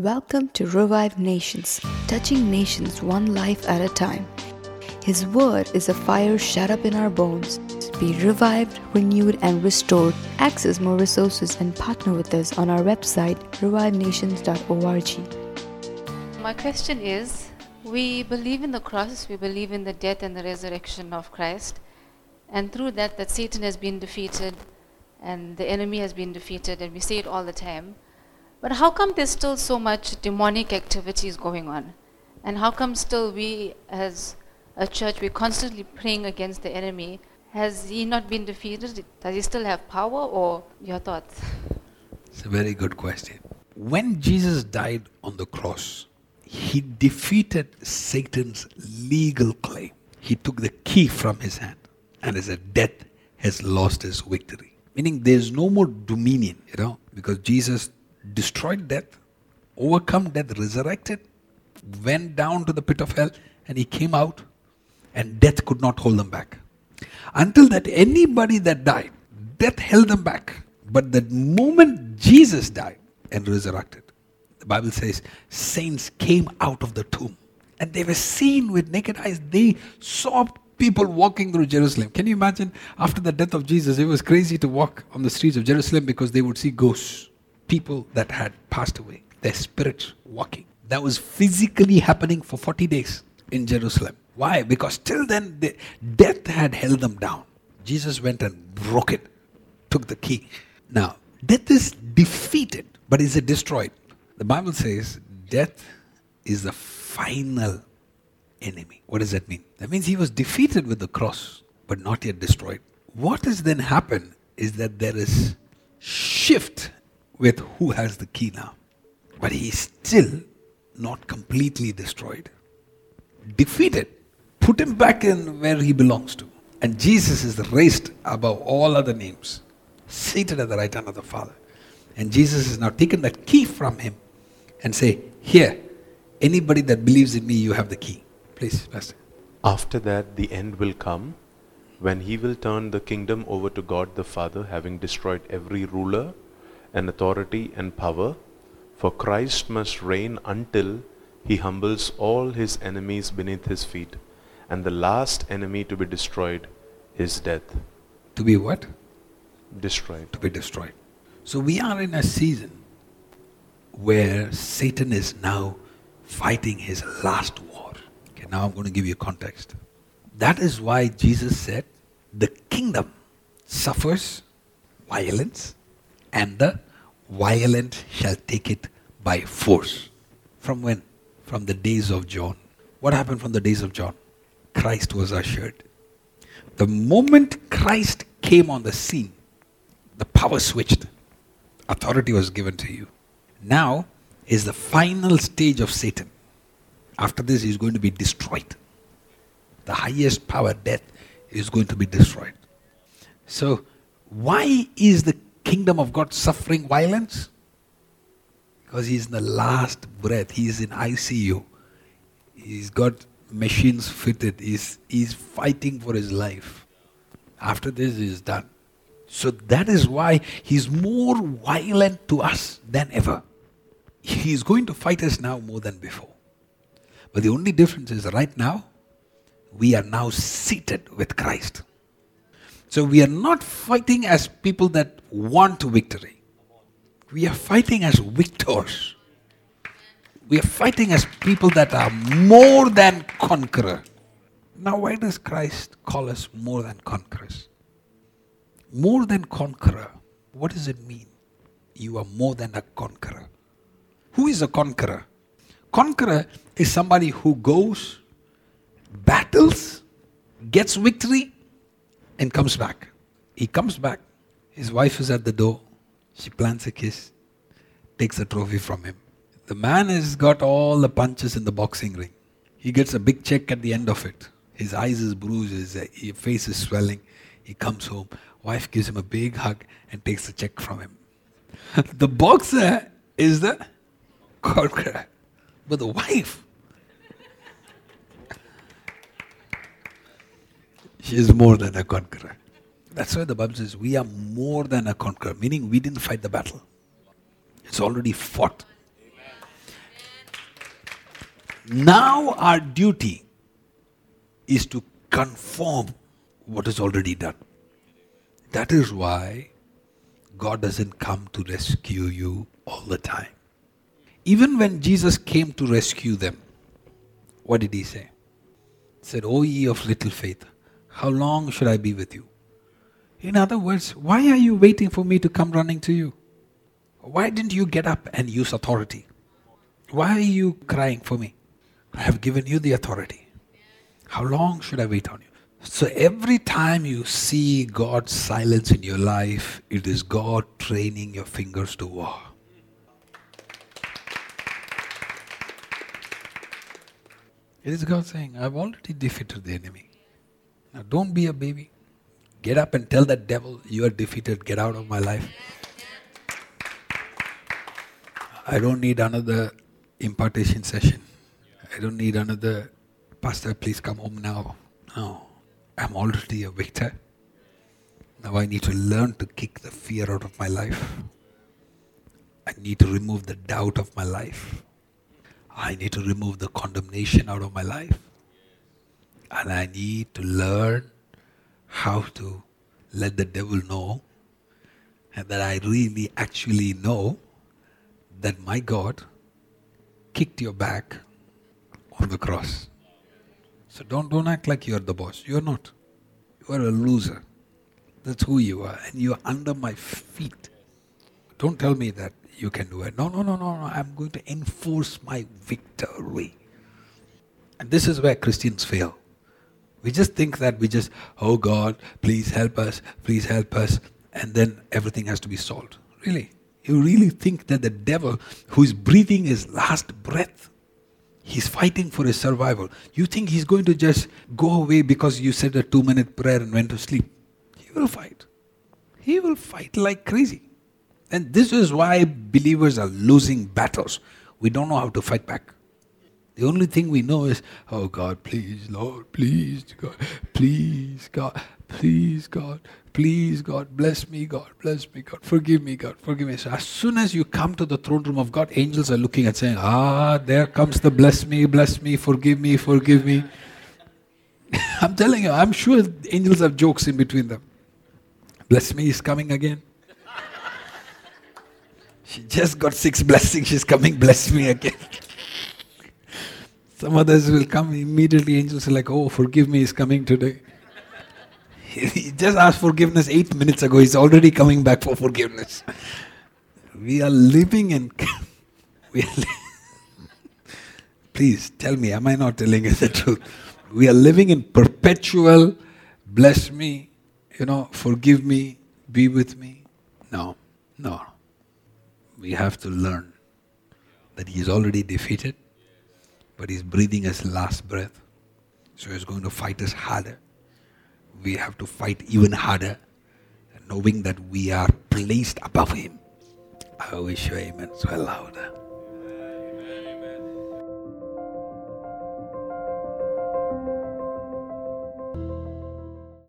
Welcome to Revive Nations, touching nations one life at a time. His word is a fire shut up in our bones. Be revived, renewed, and restored. Access more resources and partner with us on our website, revivenations.org. My question is we believe in the cross, we believe in the death and the resurrection of Christ, and through that, that Satan has been defeated and the enemy has been defeated, and we say it all the time. But how come there's still so much demonic activities going on? And how come still we, as a church, we're constantly praying against the enemy? Has he not been defeated? Does he still have power, or your thoughts? It's a very good question. When Jesus died on the cross, he defeated Satan's legal claim. He took the key from his hand, and as a death has lost his victory. Meaning there's no more dominion, you know, because Jesus destroyed death, overcome death, resurrected, went down to the pit of hell, and he came out, and death could not hold them back. Until that, anybody that died, death held them back. But the moment Jesus died and resurrected, the Bible says saints came out of the tomb and they were seen with naked eyes. They saw people walking through Jerusalem. Can you imagine after the death of Jesus, it was crazy to walk on the streets of Jerusalem because they would see ghosts, people that had passed away, their spirits walking. That was physically happening for 40 days in Jerusalem. Why? Because till then, the death had held them down. Jesus went and broke it, took the key. Now, death is defeated, but is it destroyed? The Bible says death is the final enemy. What does that mean? That means he was defeated with the cross, but not yet destroyed. What has then happened is that there is shift with who has the key now. But he is still not completely destroyed. Defeated. Put him back in where he belongs to. And Jesus is raised above all other names, seated at the right hand of the Father. And Jesus has now taken that key from him and say, Here, anybody that believes in me, you have the key. Please, Pastor. After that, the end will come when he will turn the kingdom over to God the Father, having destroyed every ruler and authority and power. For Christ must reign until he humbles all his enemies beneath his feet. And the last enemy to be destroyed is death. To be what? Destroyed. To be destroyed. So we are in a season where Satan is now fighting his last war. Okay, now I'm going to give you a context. That is why Jesus said, the kingdom suffers violence, and the violent shall take it by force. From when? From the days of John. What happened from the days of John? Christ was ushered. The moment Christ came on the scene, the power switched. Authority was given to you. Now is the final stage of Satan. After this, he's going to be destroyed. The highest power, death, is going to be destroyed. So, why is the kingdom of God suffering violence? Because he's in the last breath. He's in ICU. He's got machines fitted. He's, he's fighting for his life. After this, he's done. So that is why he's more violent to us than ever. He's going to fight us now more than before. But the only difference is right now, we are now seated with Christ. So we are not fighting as people that want victory. We are fighting as victors. We are fighting as people that are more than conqueror. Now, why does Christ call us more than conquerors? More than conqueror. What does it mean? You are more than a conqueror. Who is a conqueror? Conqueror is somebody who goes, battles, gets victory, and comes back. He comes back. His wife is at the door. She plants a kiss, takes a trophy from him. The man has got all the punches in the boxing ring. He gets a big check at the end of it. His eyes is bruised, his, face is swelling. He comes home. Wife gives him a big hug and takes the check from him. the boxer is the conqueror. But the wife, she is more than a conqueror. That's why the Bible says we are more than a conqueror, meaning we didn't fight the battle. It's already fought. Now our duty is to conform what is already done. That is why God doesn't come to rescue you all the time. Even when Jesus came to rescue them, what did he say? He said, O ye of little faith, how long should I be with you? In other words, why are you waiting for me to come running to you? Why didn't you get up and use authority? Why are you crying for me? I have given you the authority. How long should I wait on you? So every time you see God's silence in your life, it is God training your fingers to war. It is God saying, I've already defeated the enemy. Now don't be a baby. Get up and tell that devil, you are defeated, get out of my life. I don't need another impartation session. I don't need another, Pastor, please come home now. No. I'm already a victor. Now I need to learn to kick the fear out of my life. I need to remove the doubt of my life. I need to remove the condemnation out of my life. And I need to learn how to let the devil know and that I really actually know that my God kicked your back on the cross. So don't, don't act like you're the boss. You're not. You are a loser. That's who you are. And you're under my feet. Don't tell me that you can do it. No, no, no, no, no. I'm going to enforce my victory. And this is where Christians fail. We just think that we just, oh God, please help us, please help us, and then everything has to be solved. Really? You really think that the devil who is breathing his last breath, he's fighting for his survival. You think he's going to just go away because you said a two minute prayer and went to sleep? He will fight. He will fight like crazy. And this is why believers are losing battles. We don't know how to fight back. The only thing we know is, oh God, please, Lord, please, God, please, God, please, God, please, God, bless me, God, bless me, God, forgive me, God, forgive me. So as soon as you come to the throne room of God, angels are looking and saying, ah, there comes the bless me, bless me, forgive me, forgive me. I'm telling you, I'm sure angels have jokes in between them. Bless me is coming again. She just got six blessings, she's coming, bless me again. Some others will come immediately, angels are like, oh, forgive me, he's coming today. he just asked forgiveness eight minutes ago, he's already coming back for forgiveness. We are living in. we are li- Please tell me, am I not telling you the truth? We are living in perpetual bless me, you know, forgive me, be with me. No, no. We have to learn that he is already defeated but he's breathing his last breath. So he's going to fight us harder. We have to fight even harder, knowing that we are placed above him. I wish you amen. So louder.